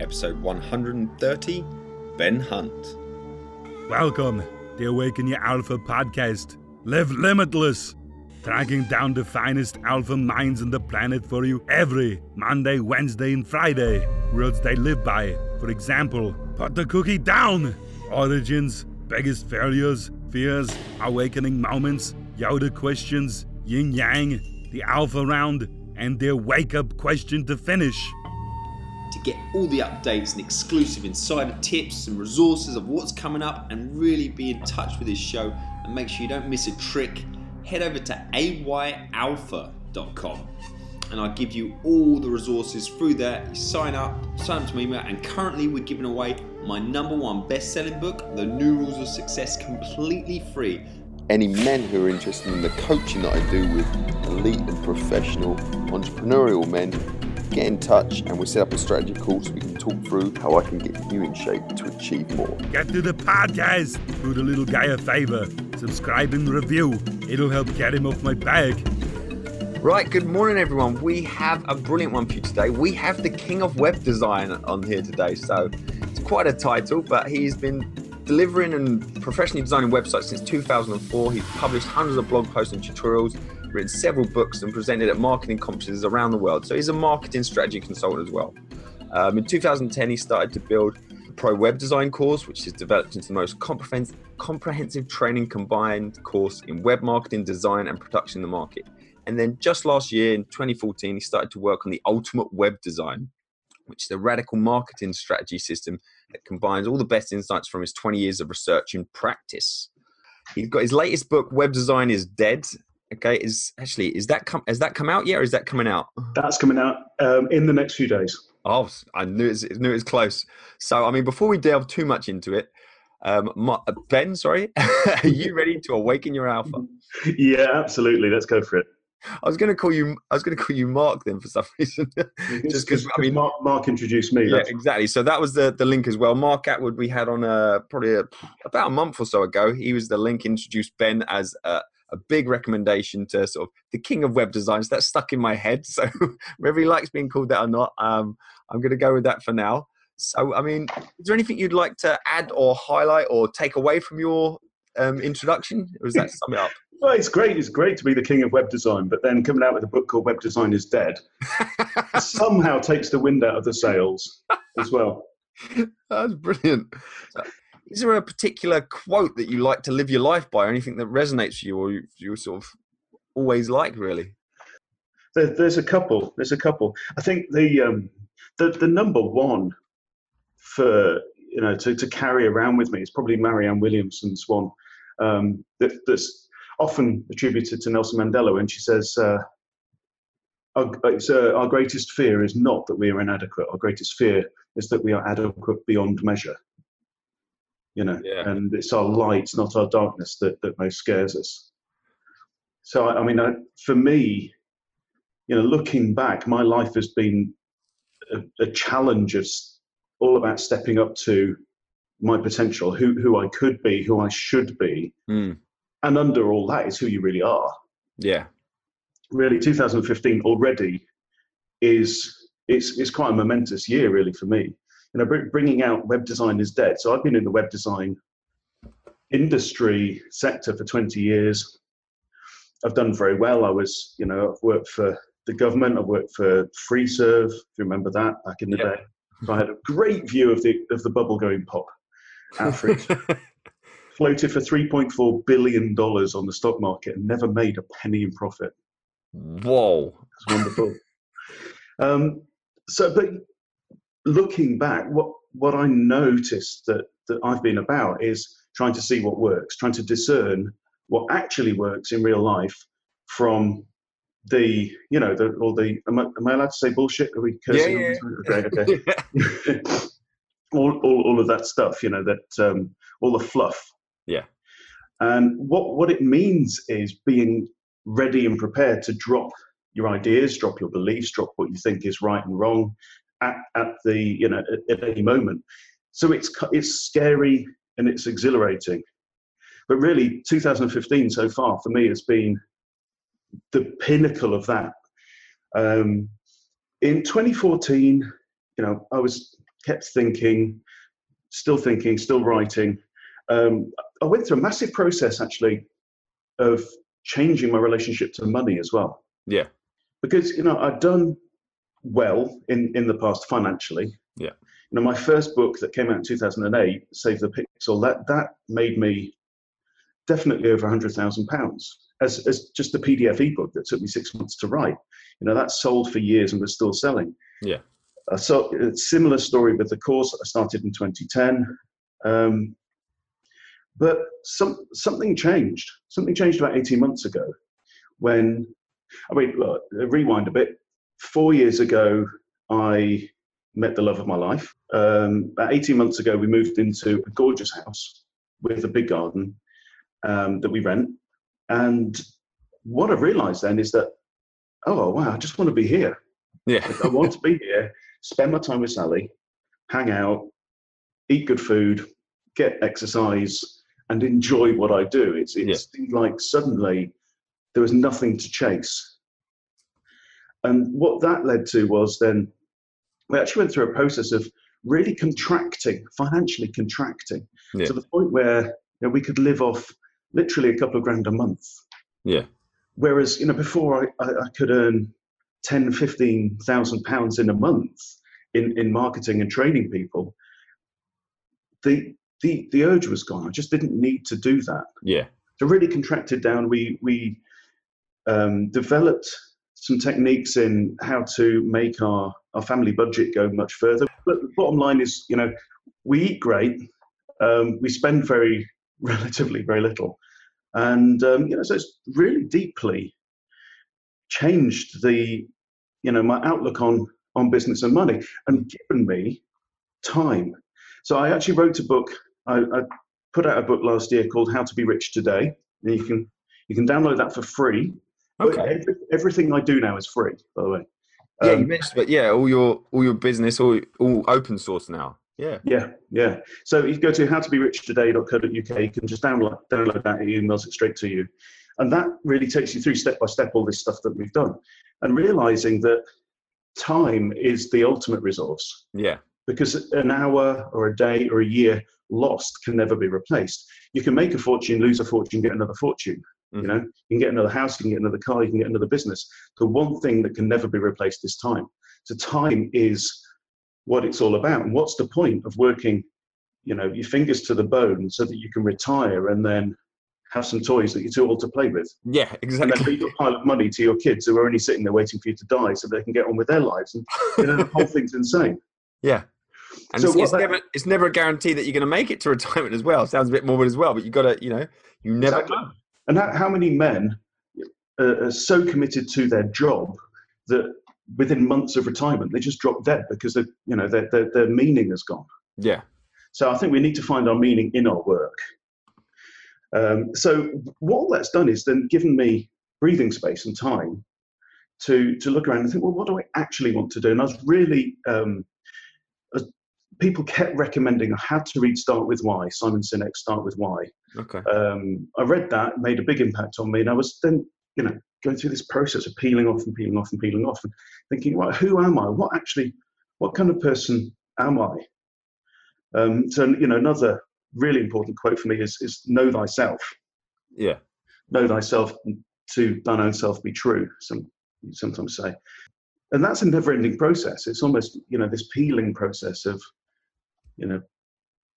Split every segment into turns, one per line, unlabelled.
episode 130 Ben Hunt.
Welcome, the Awaken Your Alpha podcast. Live limitless, tracking down the finest alpha minds on the planet for you every Monday, Wednesday, and Friday. Words they live by. For example, put the cookie down. Origins, biggest failures, fears, awakening moments, Yoda questions, yin yang, the alpha round, and their wake up question to finish.
To get all the updates and exclusive insider tips and resources of what's coming up and really be in touch with this show and make sure you don't miss a trick, head over to ayalpha.com and I'll give you all the resources through there. You sign up, sign up to my email, and currently we're giving away my number one best selling book, The New Rules of Success, completely free.
Any men who are interested in the coaching that I do with elite and professional entrepreneurial men, get in touch and we set up a strategy call so we can talk through how I can get you in shape to achieve more.
Get to the podcast. Do the little guy a favor. Subscribe and review. It'll help get him off my back.
Right, good morning, everyone. We have a brilliant one for you today. We have the King of Web Design on here today. So it's quite a title, but he's been delivering and professionally designing websites since 2004. He's published hundreds of blog posts and tutorials, written several books, and presented at marketing conferences around the world. So he's a marketing strategy consultant as well. Um, in 2010, he started to build Pro Web Design course, which is developed into the most comprehensive, comprehensive training combined course in web marketing, design, and production in the market. And then just last year, in 2014, he started to work on the Ultimate Web Design, which is a radical marketing strategy system that combines all the best insights from his 20 years of research and practice. He's got his latest book, Web Design is Dead. Okay, is actually is that come has that come out yet, or is that coming out?
That's coming out um, in the next few days.
Oh, I knew it's, knew it was close. So, I mean, before we delve too much into it, um, uh, Ben, sorry, are you ready to awaken your alpha?
Yeah, absolutely. Let's go for it.
I was going to call you. I was going to call you Mark then for some reason.
Just because I mean, Mark, Mark introduced me.
Yeah, exactly. So that was the the link as well. Mark Atwood, we had on a probably a, about a month or so ago. He was the link introduced Ben as a, a big recommendation to sort of the king of web designs. That's stuck in my head. So whether he likes being called that or not, um, I'm going to go with that for now. So, I mean, is there anything you'd like to add or highlight or take away from your um, introduction, or does that sum it up?
Well, it's great. It's great to be the king of web design, but then coming out with a book called Web Design is Dead somehow takes the wind out of the sails as well.
That's brilliant. Is there a particular quote that you like to live your life by, or anything that resonates with you, or you, you sort of always like, really?
There, there's a couple. There's a couple. I think the um, the the number one for you know to, to carry around with me is probably Marianne Williamson's one um, that, that's often attributed to Nelson Mandela when she says, uh, our, uh, our, greatest fear is not that we are inadequate. Our greatest fear is that we are adequate beyond measure. You know, yeah. and it's our light, not our darkness, that, that most scares us. So, I, I mean, I, for me, you know, looking back, my life has been a, a challenge of all about stepping up to my potential, who who I could be, who I should be, mm and under all that is who you really are.
Yeah.
Really, 2015 already is it's it's quite a momentous year really for me. You know, bringing out web design is dead. So I've been in the web design industry sector for 20 years. I've done very well. I was, you know, I've worked for the government. I've worked for FreeServe, if you remember that back in the yep. day. So I had a great view of the of the bubble going pop. Africa. floated for $3.4 billion on the stock market and never made a penny in profit.
Whoa.
that's wonderful. um, so, but looking back, what, what I noticed that, that I've been about is trying to see what works, trying to discern what actually works in real life from the you know the all the am I, am I allowed to say bullshit are we cursing
yeah,
yeah. okay okay all, all all of that stuff you know that um all the fluff
yeah.
And what, what it means is being ready and prepared to drop your ideas, drop your beliefs, drop what you think is right and wrong at, at the, you know, at, at any moment. So it's, it's scary and it's exhilarating. But really, 2015 so far for me has been the pinnacle of that. Um, in 2014, you know, I was kept thinking, still thinking, still writing. Um, I went through a massive process actually of changing my relationship to money as well.
Yeah.
Because you know I'd done well in in the past financially.
Yeah.
You know, my first book that came out in 2008, Save the Pixel, that that made me definitely over 100,000 pounds as as just a PDF ebook that took me six months to write. You know, that sold for years and was still selling.
Yeah.
Uh, so a similar story with the course. I started in 2010. Um, but some, something changed. Something changed about 18 months ago when, I mean, look, rewind a bit. Four years ago, I met the love of my life. Um, about 18 months ago, we moved into a gorgeous house with a big garden um, that we rent. And what I realized then is that, oh, wow, I just want to be here.
Yeah.
I want to be here, spend my time with Sally, hang out, eat good food, get exercise, and enjoy what I do. It's, it
Yeah.
seemed like suddenly there was nothing to chase. And what that led to was then we actually went through a process of really contracting, financially contracting,
Yeah.
to the point where you know, we could live off literally a couple of grand a month.
Yeah.
Whereas, you know, before I, I, I could earn 10, 15,000 pounds in a month in, in marketing and training people, the, the, the urge was gone. I just didn't need to do that.
Yeah.
So really contracted down. We, we um, developed some techniques in how to make our, our family budget go much further. But the bottom line is, you know, we eat great. Um, we spend very relatively very little. And, um, you know, so it's really deeply changed the, you know, my outlook on, on business and money and given me time. So I actually wrote a book. I, I put out a book last year called How to Be Rich Today. And you can, you can download that for free.
Okay.
every, everything I do now is free, by the way.
Yeah, you
Um,
mentioned, but yeah, all your all your business, all all open source now. Yeah.
Yeah, yeah. So you go to howtoberichtoday.co.uk, you can just download download that, it emails it straight to you. And that really takes you through step by step all this stuff that we've done. And realizing that time is the ultimate resource
Yeah.
because an hour or a day or a year lost can never be replaced. You can make a fortune, lose a fortune, get another fortune.
Mhm.
You know, you can get another house, you can get another car, you can get another business. The one thing that can never be replaced is time. So time is what it's all about. And what's the point of working, you know, your fingers to the bone so that you can retire and then have some toys that you're too old to play with,
Yeah. Exactly.
And then leave a pile of money to your kids who are only sitting there waiting for you to die so they can get on with their lives. And you know, the whole thing's insane.
Yeah. And
So
it's, it's
that-
never it's never a guarantee that you're going to make it to retirement as well. Sounds a bit morbid as well, but you've got to you know you never
Exactly.
know.
And how, how many men uh, are so committed to their job that within months of retirement they just drop dead because they, you know their, their, their meaning has gone.
Yeah.
So I think we need to find our meaning in our work. Um, so what all that's done is then given me breathing space and time to to look around and think, well, what do I actually want to do? And I was really um, people kept recommending I had to read Start with Why, Simon Sinek, Start with Why
Okay.
um, I read that, made a big impact on me, and I was then, you know, going through this process of peeling off and peeling off and peeling off, and thinking, right, who am I? What actually, what kind of person am I? Um, so, you know, another really important quote for me is, is know thyself.
Yeah.
Know thyself to thine own self be true. Some you sometimes say, and that's a never-ending process. It's almost, you know, this peeling process of, you know,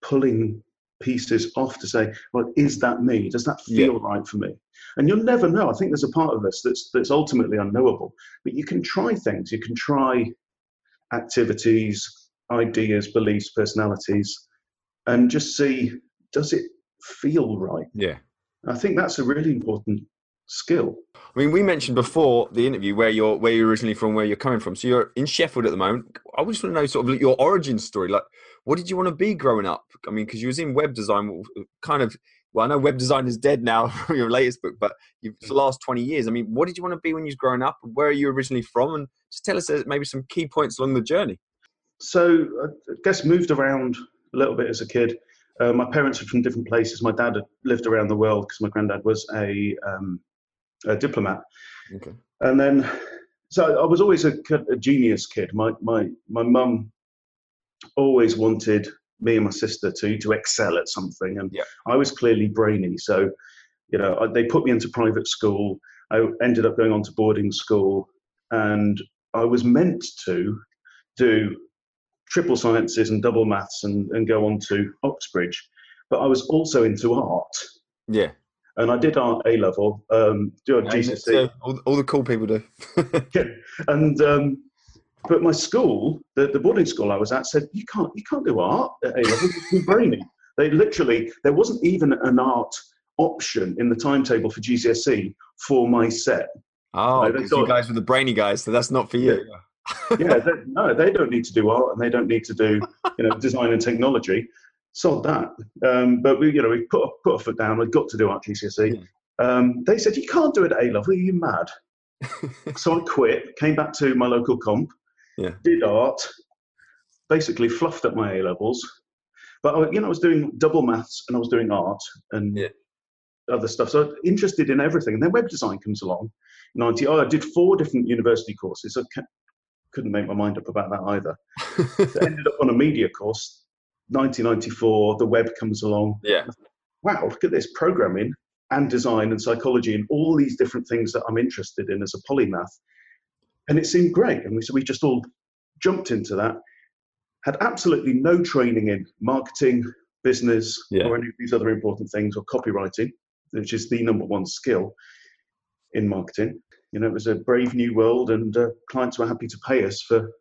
pulling pieces off to say, well, is that me? Does that
Yeah.
feel right for me? And you'll never know. I think there's a part of us that's that's ultimately unknowable. But you can try things. You can try activities, ideas, beliefs, personalities, and just see does it feel right.
Yeah.
I think that's a really important skill.
I mean, we mentioned before the interview where you're where you're originally from, where you're coming from. So you're in Sheffield at the moment. I just want to know sort of your origin story. Like, what did you want to be growing up? I mean, because you was in web design, kind of. Well, I know web design is dead now from your latest book, but you, for the last twenty years. I mean, what did you want to be when you was growing up? Where are you originally from? And just tell us uh, maybe some key points along the journey.
So I guess moved around a little bit as a kid. Uh, my parents were from different places. My dad had lived around the world because my granddad was a, um, a diplomat.
Okay.
And then, so I was always a, a genius kid. My my my mum always wanted me and my sister to to excel at something, and
Yeah.
I was clearly brainy. So, you know, I- they put me into private school. I ended up going on to boarding school, and I was meant to do triple sciences and double maths and, and go on to Oxbridge, but I was also into art,
Yeah.
And I did art A level, um, do a GCSE,
all, all the cool people do.
yeah, and um, but my school, the, the boarding school I was at, said you can't you can't do art at A level. You're brainy. They literally there wasn't even an art option in the timetable for GCSE for my set.
oh, 'cause you guys were the brainy guys, so that's not for you.
Yeah, they, no, they don't need to do art and they don't need to do you know design and technology. Sod that. Um, but we you know we put put a foot down. we've got to do art GCSE. Um, they said you can't do it at A level. Are you mad? so I quit. Came back to my local comp.
Yeah.
Did art. Basically fluffed up my A levels. But I, you know I was doing double maths and I was doing art and
Yeah.
other stuff. So I was interested in everything. And then web design comes along. 90. Oh, I did four different university courses. I couldn't make my mind up about that either. I ended up on a media course. 1994, the web comes along.
yeah.
Wow, look at this programming and design and psychology and all these different things that I'm interested in as a polymath. And it seemed great. And we, so we just all jumped into that. Had absolutely no training in marketing, business,
Yeah.
or any of these other important things, or copywriting, which is the number one skill in marketing. You know, it was a brave new world, and uh, clients were happy to pay us for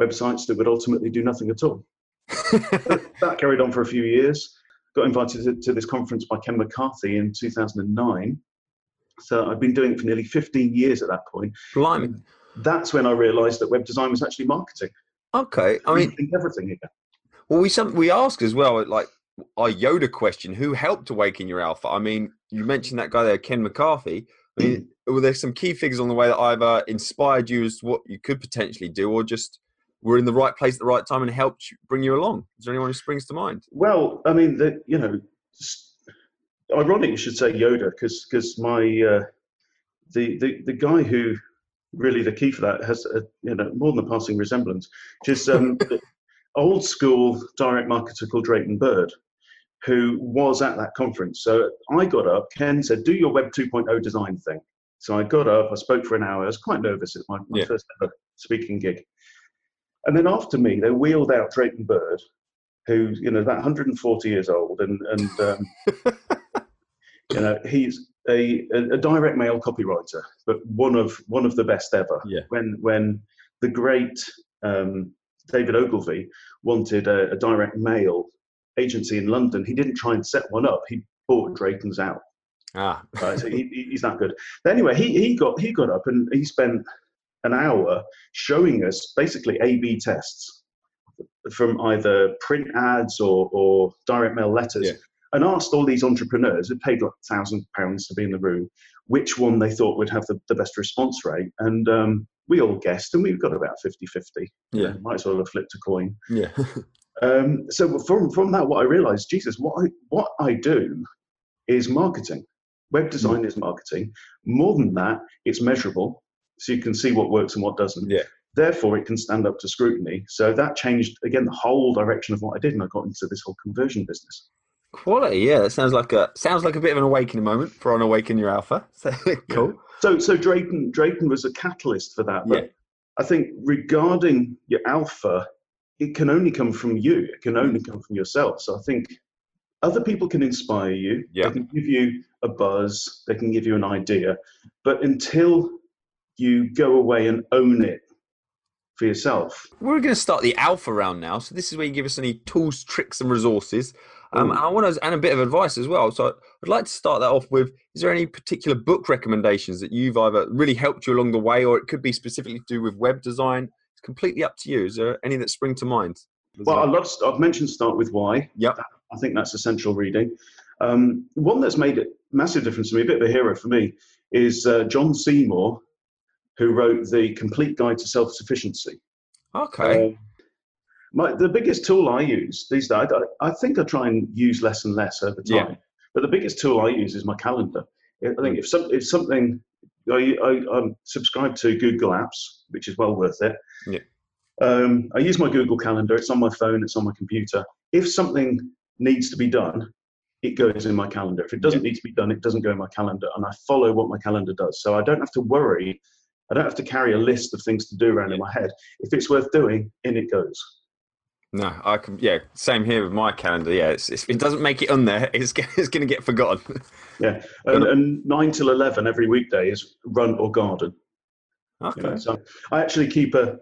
websites that would ultimately do nothing at all. that carried on for a few years. Got invited to, to this conference by Ken McCarthy in 2009. So I've been doing it for nearly 15 years at that point.
Blimey.
That's when I realised that web design was actually marketing.
Okay. I mean,
everything here.
Well, we some we ask as well, like our Yoda question: Who helped awaken your alpha? I mean, you mentioned that guy there, Ken McCarthy. I mean, mm. were there some key figures on the way that either inspired you as what you could potentially do, or just were in the right place at the right time and helped bring you along? Is there anyone who springs to mind?
Well, I mean, the, you know, ironic you should say Yoda because because my uh, the, the the guy who really the key for that has a, you know more than a passing resemblance, which is um, old school direct marketer called Drayton Bird, who was at that conference. So I got up. Ken said, "Do your Web 2.0 design thing." So I got up. I spoke for an hour. I was quite nervous. It's my, my
Yeah.
first ever speaking gig. And then after me, they wheeled out Drayton Bird, who you know about 140 years old, and and um, you know he's a, a, direct mail copywriter, but one of one of the best ever.
Yeah.
When when the great um, David Ogilvy wanted a, a direct mail agency in London, he didn't try and set one up. He bought Drayton's out.
Ah,
Right, so he, he- he's that good. But anyway, he, he got he got up and he spent an hour showing us basically A/B tests from either print ads or, or direct mail letters,
Yeah.
and asked all these entrepreneurs who paid like thousand pounds to be in the room which one they thought would have the, the best response rate, and um, we all guessed, and we got about 50-50.
yeah,
Might as well have flipped a coin.
yeah,
Um, so from from that, what I realised, Jesus, what I what I do is marketing. Web design is marketing. More than that, it's measurable, so you can see what works and what doesn't.
Yeah.
Therefore, it can stand up to scrutiny. So that changed again the whole direction of what I did, and I got into this whole conversion business.
quality. Yeah, that sounds like a sounds like a bit of an awakening moment for on awaken your alpha. So, cool.
So so Drayton Drayton was a catalyst for that. But
Yeah.
I think regarding your alpha, it can only come from you. It can only come from yourself. So I think other people can inspire you.
Yeah.
They can give you a buzz. They can give you an idea. But until you go away and own it for yourself,
We're going to start the alpha round now. So this is where you give us any tools, tricks, and resources. Um, and I want to and a bit of advice as well. So I'd like to start that off with: Is there any particular book recommendations that you've either really helped you along the way, or it could be specifically to do with web design? It's completely up to you. Is there any that spring to mind?
well, I love. I've mentioned start with why.
Yep.
I think that's essential reading. Um, one that's made a massive difference to me, a bit of a hero for me, is uh, John Seymour, who wrote the Complete Guide to Self-Sufficiency.
Okay.
Um, my, the biggest tool I use these days, I, I think I try and use less and less over time.
Yeah.
But the biggest tool I use is my calendar. I think if, some, if something, I, I, I'm subscribed to Google Apps, which is well worth it.
Yeah.
Um, I use my Google Calendar. It's on my phone. It's on my computer. If something needs to be done, it goes in my calendar. If it doesn't need to be done, it doesn't go in my calendar, and I follow what my calendar does. So I don't have to worry. I don't have to carry a list of things to do around in my head. If it's worth doing, in it goes.
No, I can. Yeah, same here with my calendar. Yeah, it's, it's, it doesn't make it on there. It's it's going to get forgotten.
Yeah, and, and, nine till eleven every weekday is run or garden.
Okay.
You know, so I actually keep a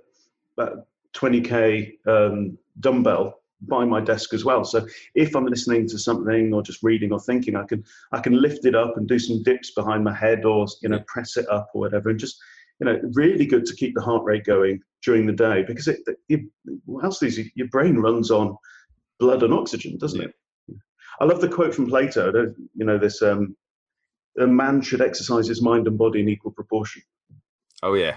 twenty k um, dumbbell by my desk as well. So if I'm listening to something or just reading or thinking, I can I can lift it up and do some dips behind my head or you know press it up or whatever, and just you know really good to keep the heart rate going during the day because it, it what else is your brain runs on blood and oxygen, doesn't it? I love the quote from Plato. You know this: um, a man should exercise his mind and body in equal proportion.
Oh yeah,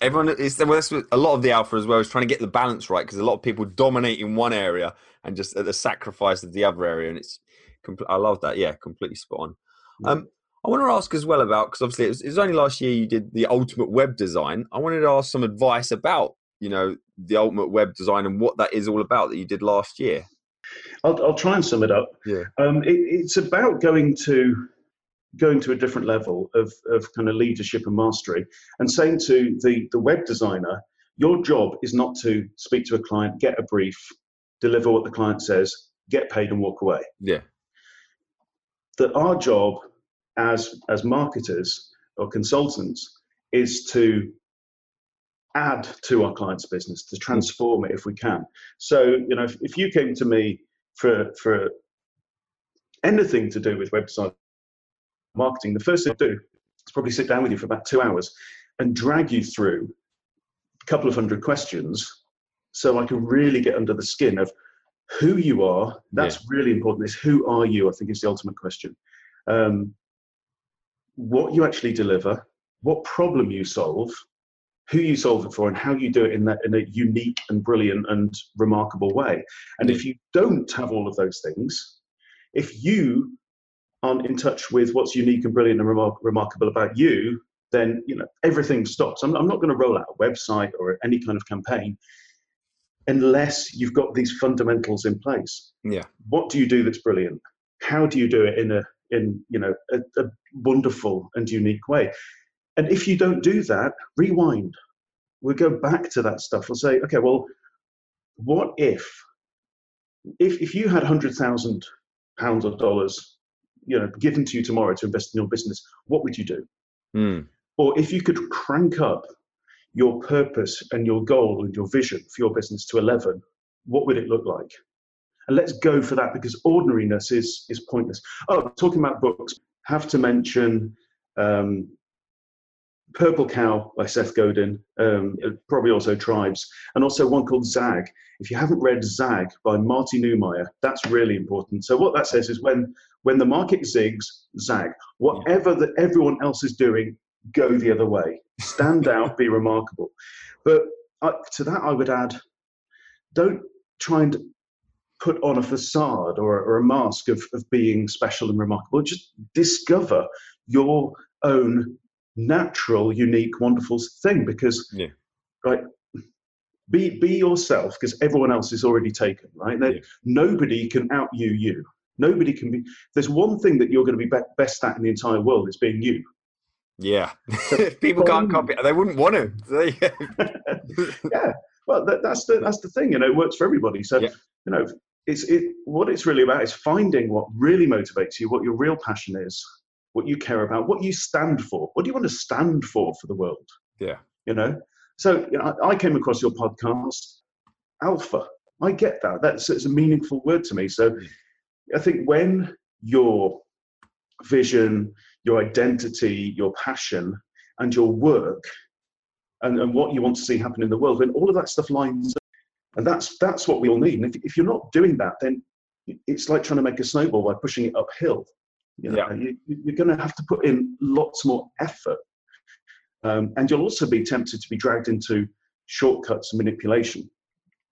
everyone is well, that's a lot of the alpha as well is trying to get the balance right because a lot of people dominate in one area and just at the sacrifice of the other area and it's i love that yeah completely spot on um, i want to ask as well about because obviously it was, it was, only last year you did the ultimate web design i wanted to ask some advice about you know the ultimate web design and what that is all about that you did last year
i'll, I'll try and sum it up
yeah
um, it, it's about going to going to a different level of, of kind of leadership and mastery and saying to the, the web designer, your job is not to speak to a client, get a brief, deliver what the client says, get paid and walk away.
Yeah.
That our job as as marketers or consultants is to add to our client's business, to transform it if we can. So, you know, if, if you came to me for for anything to do with website marketing, the first thing to do is probably sit down with you for about two hours and drag you through a couple of hundred questions so I can really get under the skin of who you are. That's yeah. really important. Is who are you? I think is the ultimate question. Um, what you actually deliver, what problem you solve, who you solve it for, and how you do it in that in a unique and brilliant and remarkable way. And if mm. you don't have all of those things, if you aren't in touch with what's unique and brilliant and remar- remarkable about you, then you know everything stops. I'm, I'm not going to roll out a website or any kind of campaign unless you've got these fundamentals in place.
Yeah.
What do you do that's brilliant? How do you do it in a in you know a, a wonderful and unique way? And if you don't do that, rewind. We'll go back to that stuff. We'll say, okay, well, what if if if you had hundred thousand pounds or dollars you know given to you tomorrow to invest in your business, what would you do?
Mm.
Or if you could crank up your purpose and your goal and your vision for your business to 11, what would it look like? And let's go for that because ordinariness is is pointless. Oh, talking about books, have to mention um, Purple Cow by Seth Godin, um, probably also Tribes, and also one called Zag. If you haven't read Zag by Marty Neumeier, that's really important. So what that says is when when the market zigs, zag. Whatever that everyone else is doing, go the other way. Stand out, be remarkable. But uh, to that, I would add, don't try and put on a facade or, or a mask of, of being special and remarkable. Just discover your own natural, unique, wonderful thing because,
yeah.
right, be be yourself because everyone else is already taken right yeah. nobody can out you you nobody can be there's one thing that you're going to be, be best at in the entire world is being you
yeah people can't copy they wouldn't want to
yeah well that, that's the that's the thing you know it works for everybody so yeah. you know it's it what it's really about is finding what really motivates you what your real passion is what you care about what you stand for what do you want to stand for for the world
yeah
you know so you know, I came across your podcast, Alpha. I get that. That's it's a meaningful word to me. So mm. I think when your vision, your identity, your passion, and your work, and, and what you want to see happen in the world, when all of that stuff lines up, and that's that's what we all need. And if, if you're not doing that, then it's like trying to make a snowball by pushing it uphill. You know, yeah. you, you're going to have to put in lots more effort um, and you'll also be tempted to be dragged into shortcuts and manipulation,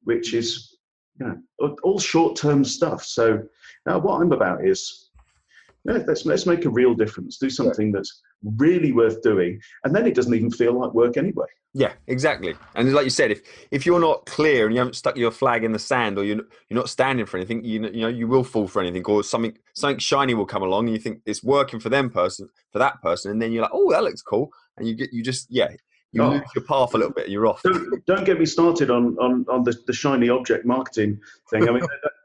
which is you know all short-term stuff. So now what I'm about is let's let's make a real difference. Do something that's really worth doing, and then it doesn't even feel like work anyway.
Yeah, exactly. And like you said, if if you're not clear and you haven't stuck your flag in the sand, or you're you're not standing for anything, you you know you will fall for anything, or something something shiny will come along, and you think it's working for them person for that person, and then you're like, oh, that looks cool, and you get you just yeah. You oh. lose your path a little bit. You're off.
Don't, don't get me started on on, on the, the shiny object marketing thing. I mean,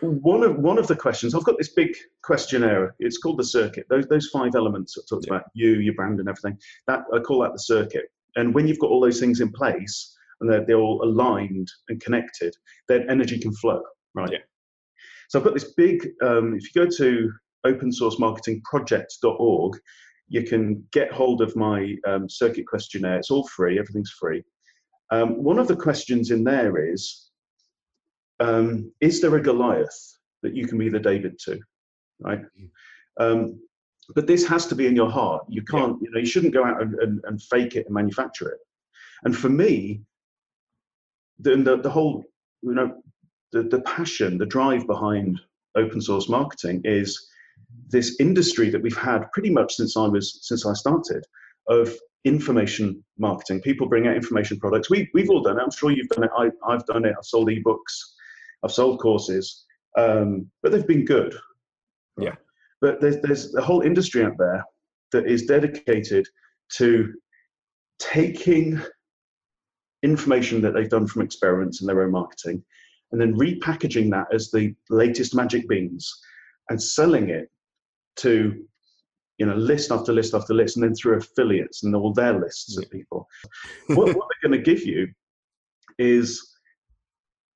one of one of the questions I've got this big questionnaire. It's called the circuit. Those those five elements that talked yeah. about you, your brand, and everything. That I call that the circuit. And when you've got all those things in place and they're, they're all aligned and connected, then energy can flow, right?
Yeah.
So I've got this big. Um, if you go to opensourcemarketingproject.org, you can get hold of my um, circuit questionnaire. It's all free. Everything's free. Um, one of the questions in there is um, is there a Goliath that you can be the David to, right? Um, but this has to be in your heart. You can't, you know, you shouldn't go out and, and, and fake it and manufacture it. And for me, the, the, the whole, you know, the, the passion, the drive behind open source marketing is this industry that we've had pretty much since I was since I started of information marketing. People bring out information products. We we've all done it. I'm sure you've done it. I, I've done it. I've sold ebooks. I've sold courses, um, but they've been good.
Yeah.
But there's there's a whole industry out there that is dedicated to taking information that they've done from experiments in their own marketing and then repackaging that as the latest magic beans and selling it to you know list after list after list and then through affiliates and all their lists of people what, what they're going to give you is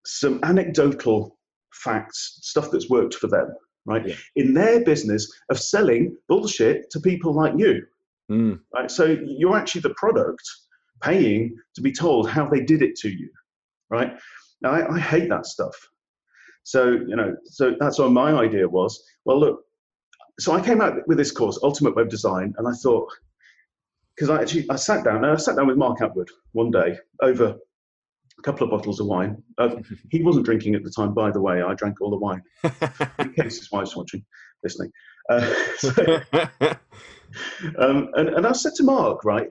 some anecdotal facts, stuff that's worked for them, right?
Yeah.
In their business of selling bullshit to people like you,
mm.
right? So you're actually the product paying to be told how they did it to you, right? Now I, I hate that stuff. So you know, so that's what my idea was. Well, look, so I came out with this course, Ultimate Web Design, and I thought, because I actually I sat down, and I sat down with Mark Atwood one day over a couple of bottles of wine. Uh, he wasn't drinking at the time, by the way. I drank all the wine in case his wife's watching, listening. Uh, so, um, and, and I said to Mark, right,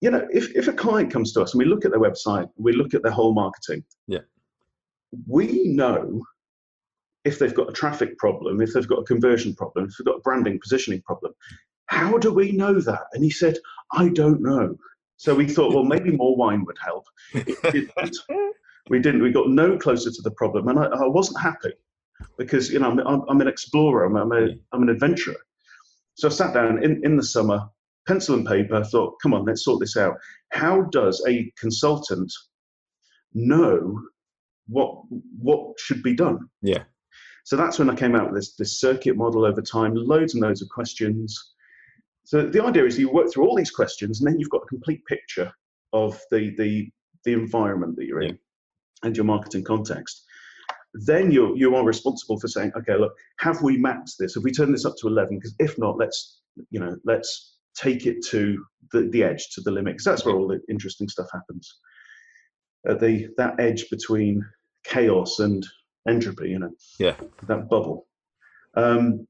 you know, if, if a client comes to us and we look at their website, we look at their whole marketing,
yeah,
we know if they've got a traffic problem, if they've got a conversion problem, if they've got a branding positioning problem. How do we know that? And he said, I don't know. So we thought, well, maybe more wine would help. Didn't. we didn't. We got no closer to the problem, and I, I wasn't happy because you know I'm, I'm an explorer. I'm, I'm, a, I'm an adventurer. So I sat down in, in the summer, pencil and paper. Thought, come on, let's sort this out. How does a consultant know what what should be done?
Yeah.
So that's when I came out with this this circuit model over time, loads and loads of questions so the idea is you work through all these questions, and then you've got a complete picture of the the the environment that you're in and your marketing context. Then you you are responsible for saying, okay, look, have we mapped this? Have we turned this up to eleven? Because if not, let's you know let's take it to the, the edge, to the limit, because that's where all the interesting stuff happens. Uh, the that edge between chaos and entropy, you know,
yeah,
that bubble. Um,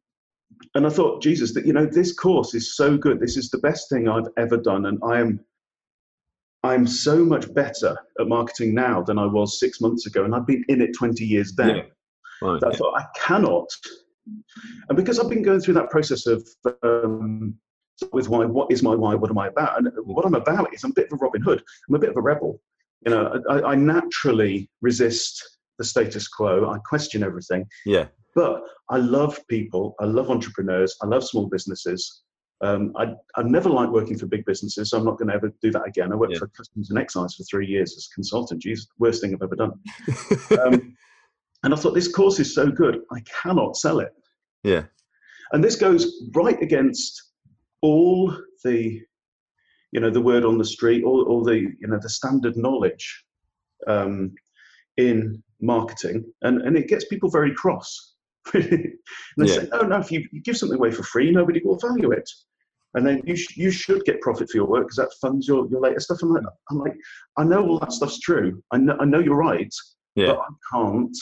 and I thought, Jesus, that you know, this course is so good. This is the best thing I've ever done, and I am, I'm so much better at marketing now than I was six months ago, and I've been in it 20 years then. Yeah. Right, I yeah. thought I cannot, and because I've been going through that process of um, with why, what is my why, what am I about, and what I'm about is I'm a bit of a Robin Hood. I'm a bit of a rebel. You know, I, I naturally resist the status quo. I question everything.
Yeah.
But I love people. I love entrepreneurs. I love small businesses. Um, I, I never liked working for big businesses, so I'm not going to ever do that again. I worked yeah. for Customs and Excise for three years as a consultant. Geez, worst thing I've ever done. um, and I thought this course is so good, I cannot sell it.
Yeah.
And this goes right against all the, you know, the word on the street, all, all the, you know, the standard knowledge um, in marketing, and, and it gets people very cross they yeah. say, no, no, if you, you, give something away for free, nobody will value it. And then you, sh- you should get profit for your work because that funds your, your later stuff. I'm like, I'm like, I know all that stuff's true. I know, I know you're right,
yeah.
but I can't,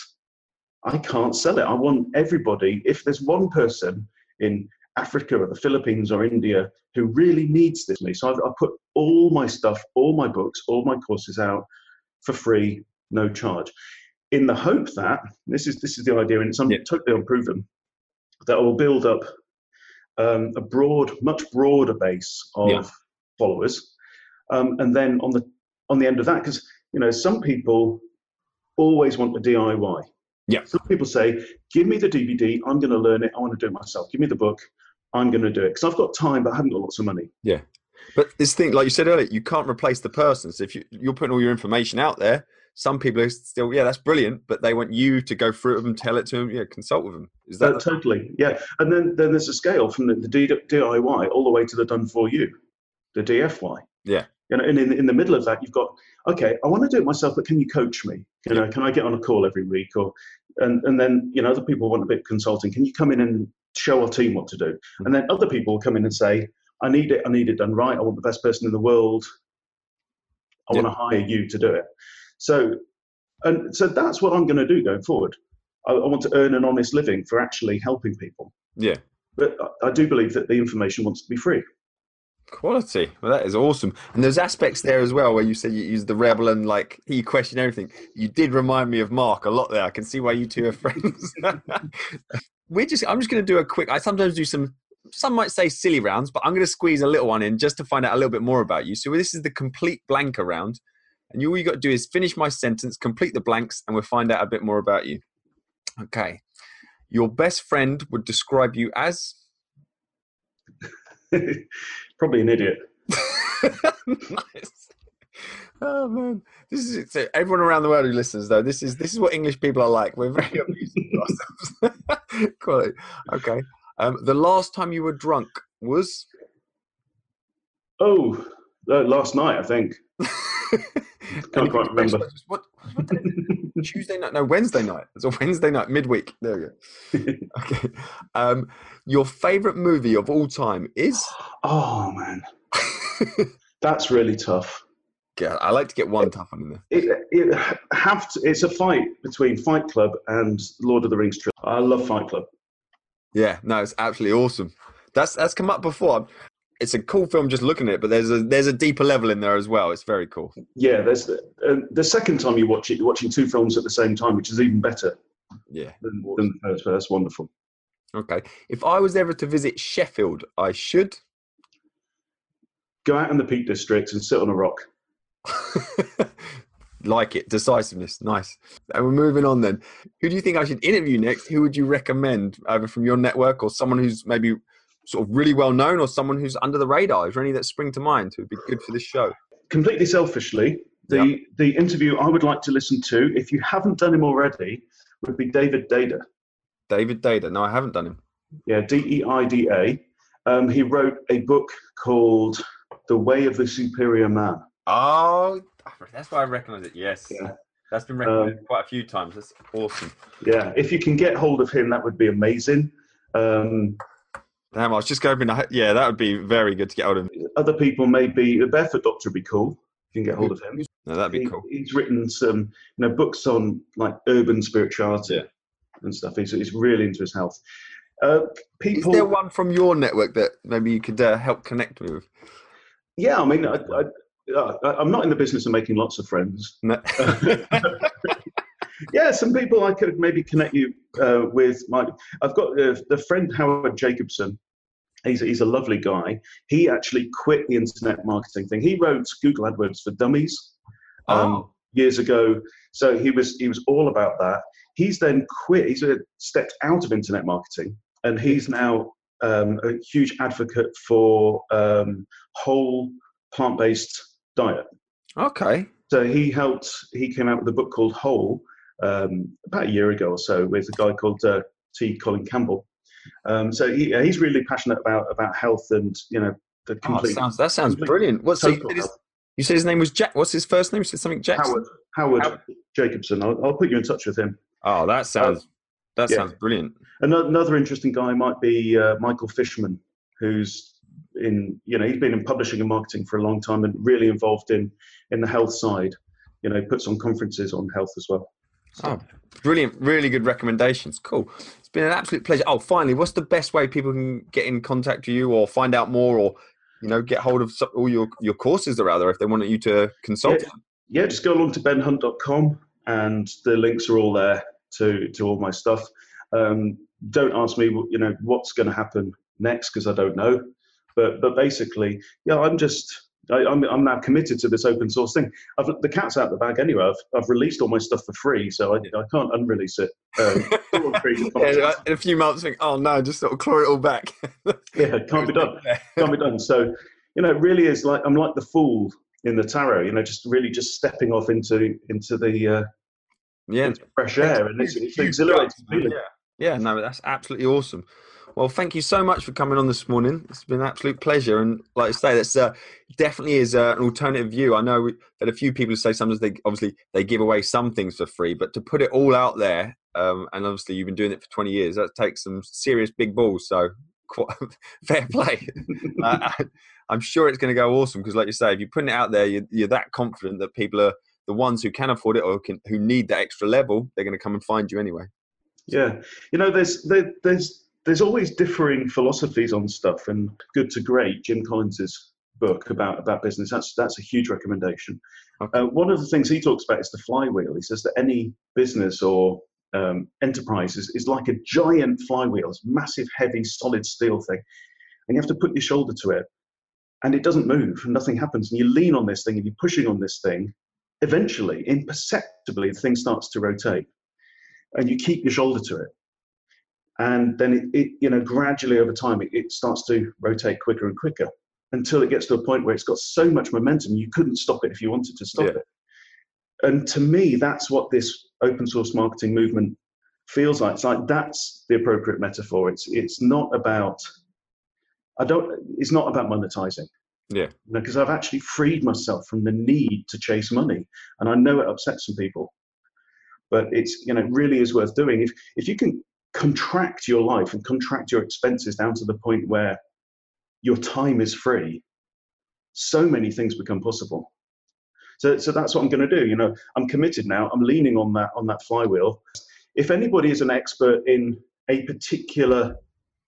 I can't sell it. I want everybody, if there's one person in Africa or the Philippines or India who really needs this me. So I've, I put all my stuff, all my books, all my courses out for free, no charge, in the hope that this is this is the idea, and it's un,
Yeah.
totally unproven that will build up um, a broad, much broader base of
Yeah.
followers, um, and then on the on the end of that, because you know some people always want the DIY.
Yeah.
Some people say, "Give me the DVD. I'm going to learn it. I want to do it myself. Give me the book. I'm going to do it because I've got time, but I haven't got lots of money." Yeah.
But this thing, like you said earlier, you can't replace the person. So if you, you're putting all your information out there, some people are still, yeah, that's brilliant, but they want you to go through with them, tell it to them, yeah, consult with them. Is
Uh,
that
totally, yeah. And then, then there's a scale from the, the D- DIY all the way to the done for you, the DFY.
Yeah.
You know, and in, in the middle of that, you've got, okay, I want to do it myself, but can you coach me? You know, can I get on a call every week? Or, and, and then, you know, other people want a bit of consulting. Can you come in and show our team what to do? And then other people will come in and say, I need it, I need it done right. I want the best person in the world. I
Yeah.
want to hire you to do it. So, and so that's what I'm going to do going forward. I, I want to earn an honest living for actually helping people.
yeah,
But I- I do believe that the information wants to be free.
quality. Well, that is awesome. And there's aspects there as well where you said you use the rebel and like you question everything. You did remind me of Mark a lot there. I can see why you two are friends. We're just, I'm just going to do a quick, I sometimes do some, some might say silly rounds, but I'm going to squeeze a little one in just to find out a little bit more about you. So this is the complete blank round. And you, all you got to do is finish my sentence, complete the blanks, and we'll find out a bit more about you. Okay. Your best friend would describe you as
Probably an idiot.
nice. Oh man, this is so everyone around the world who listens though. This is this is what English people are like. We're very abusive to ourselves. Okay. Um, the last time you were drunk was
Oh, uh, last night, I think.
Any
quite remember.
What, what day? Tuesday night? No, Wednesday night. It's a Wednesday night, midweek. There we go. Okay. Um, your favorite movie of all time is?
Oh, man. That's really tough.
Yeah, I like to get one tough one in there.
It, it have to, it's a fight between Fight Club and Lord of the Rings trilogy. I love Fight Club.
Yeah, no, it's absolutely awesome. That's that's come up before. It's a cool film just looking at it, but there's a there's a deeper level in there as well. It's very cool.
Yeah, there's the, uh, the second time you watch it, you're watching two films at the same time, which is even better
Yeah.
than, than the first. That's wonderful.
Okay. If I was ever to visit Sheffield, I should.
Go out in the Peak District and sit on a rock.
like it. Decisiveness. Nice. And we're moving on then. Who do you think I should interview next? Who would you recommend, either from your network or someone who's maybe sort of really well known or someone who's under the radar? Is there any that spring to mind who would be good for this show?
completely selfishly, the
Yeah.
the interview I would like to listen to, if you haven't done him already, would be David Deida.
David Deida. No, I haven't done him.
Yeah, D E I D A. Um, he wrote a book called The Way of the Superior Man.
Oh, that's why I recognise it. Yes.
Yeah.
That's been recommended quite a few times. That's awesome.
Yeah, if you can get hold of him, that would be amazing. Um,
Damn, I was just going. to- Yeah, that would be very good to get hold of.
other people may be the Barefoot Doctor would be cool. If you can get hold of him.
No, that'd be
He-
cool.
He's written some, you know, books on like urban spirituality and stuff. He's, he's really into his health. Uh,
Is there one from your network that maybe you could uh, help connect with?
yeah, I mean, I, I, I, I'm not in the business of making lots of friends.
No.
yeah, some people I could maybe connect you uh, with. My, I've got uh, the friend Howard Jacobson. He's, he's a lovely guy. He actually quit the internet marketing thing. He wrote Google AdWords for Dummies um,
Oh.
years ago. So he was he was all about that. He's then quit. He's uh, stepped out of internet marketing, and he's now um, a huge advocate for um, whole plant-based diet.
okay.
So he helped. He came out with a book called Whole um, about a year ago or so with a guy called uh, T. Colin Campbell. Um, so he, he's really passionate about about health and you know the
Oh, that
complete
sounds that sounds
complete
brilliant. What's he, his- you said his name was Jack? What's his first name? You said something Jackson.
Howard Howard
Howard.
Jacobson. I'll, I'll put you in touch with him.
Oh, that sounds that
yeah.
sounds brilliant.
Ano- Another interesting guy might be uh, Michael Fishman, who's in you know he's been in publishing and marketing for a long time and really involved in in the health side. You know, puts on conferences on health as well.
Oh, brilliant! Really good recommendations. Cool. It's been an absolute pleasure. Oh, finally, what's the best way people can get in contact with you or find out more or you know get hold of all your your courses that are out there if they want you to consult?
Yeah, yeah just go along to benhunt.com and the links are all there to to all my stuff. Um, don't ask me, you know, what's going to happen next because I don't know. But but basically, yeah, I'm just I, am I'm, I'm now committed to this open source thing. I've, the cat's out of the bag anyway. I've, I've released all my stuff for free, so I, I can't unrelease it. Um,
yeah, in a few months, think, oh no, just sort of claw it all back.
yeah, can't be done. Can't be done. So, you know, it really is like I'm like the fool in the tarot. You know, just really just stepping off into into the uh,
yeah
into fresh air, and it's, it's exhilarating.
Yeah. yeah, no, that's absolutely awesome. Well, thank you so much for coming on this morning. It's been an absolute pleasure, and like I say, that's uh, definitely is uh, an alternative view. I know that a few people say sometimes they obviously they give away some things for free, but to put it all out there, um, and obviously you've been doing it for twenty years, that takes some serious big balls. So, quite, fair play. uh, I'm sure it's going to go awesome because, like you say, if you're putting it out there, you're, you're that confident that people are the ones who can afford it or can, who need that extra level. They're going to come and find you anyway.
Yeah, you know, there's there, there's there's always differing philosophies on stuff, and Good to Great, Jim Collins's book about about business. That's that's a huge recommendation. Okay. Uh, one of the things he talks about is the flywheel. He says that any business or um, enterprise is, is like a giant flywheel, it's massive, heavy, solid steel thing, and you have to put your shoulder to it, and it doesn't move, and nothing happens, and you lean on this thing, and you're pushing on this thing. Eventually, imperceptibly, the thing starts to rotate, and you keep your shoulder to it and then it, it you know gradually over time it, it, starts to rotate quicker and quicker until it gets to a point where it's got so much momentum you couldn't stop it if you wanted to stop yeah. it. And to me that's what this open source marketing movement feels like. It's like that's the appropriate metaphor. It's it's not about i don't it's not about monetizing.
Yeah.
Because you know, i've actually freed myself from the need to chase money and i know it upsets some people. But it's you know really is worth doing. If if you can contract your life and contract your expenses down to the point where your time is free, so many things become possible. So, so that's what I'm going to do. You know, I'm committed now. I'm leaning on that on that flywheel. If anybody is an expert in a particular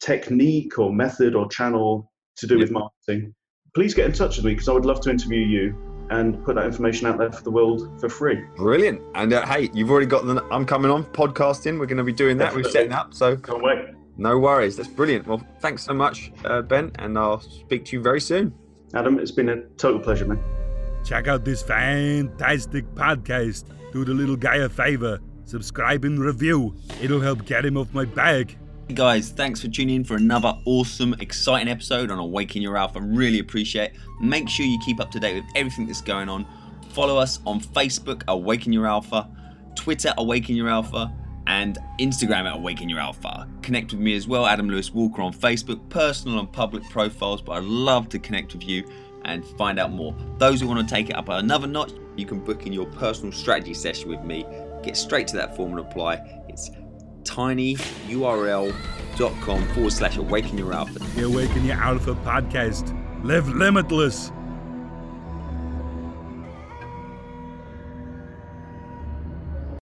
technique or method or channel to do with marketing, please get in touch with me because I would love to interview you and put that information out there for the world for free.
Brilliant. And uh, hey, you've already got the I'm coming on podcasting. We're going to be doing that. Definitely. We're setting up. So
can't wait.
No worries. That's brilliant. Well, thanks so much, uh, Ben, and I'll speak to you very soon.
Adam, it's been a total pleasure, man.
Check out this fantastic podcast. Do the little guy a favor. Subscribe and review. It'll help get him off my back.
Hey guys, thanks for tuning in for another awesome, exciting episode on Awaken Your Alpha. Really appreciate it. Make sure you keep up to date with everything that's going on. Follow us on Facebook, Awaken Your Alpha, Twitter, Awaken Your Alpha, and Instagram at Awaken Your Alpha. Connect with me as well, Adam Lewis Walker on Facebook, personal and public profiles, but I'd love to connect with you and find out more. Those who want to take it up another notch, you can book in your personal strategy session with me. Get straight to that form and apply. Tinyurl.com forward slash awaken your alpha.
The Awaken Your Alpha podcast. Live limitless.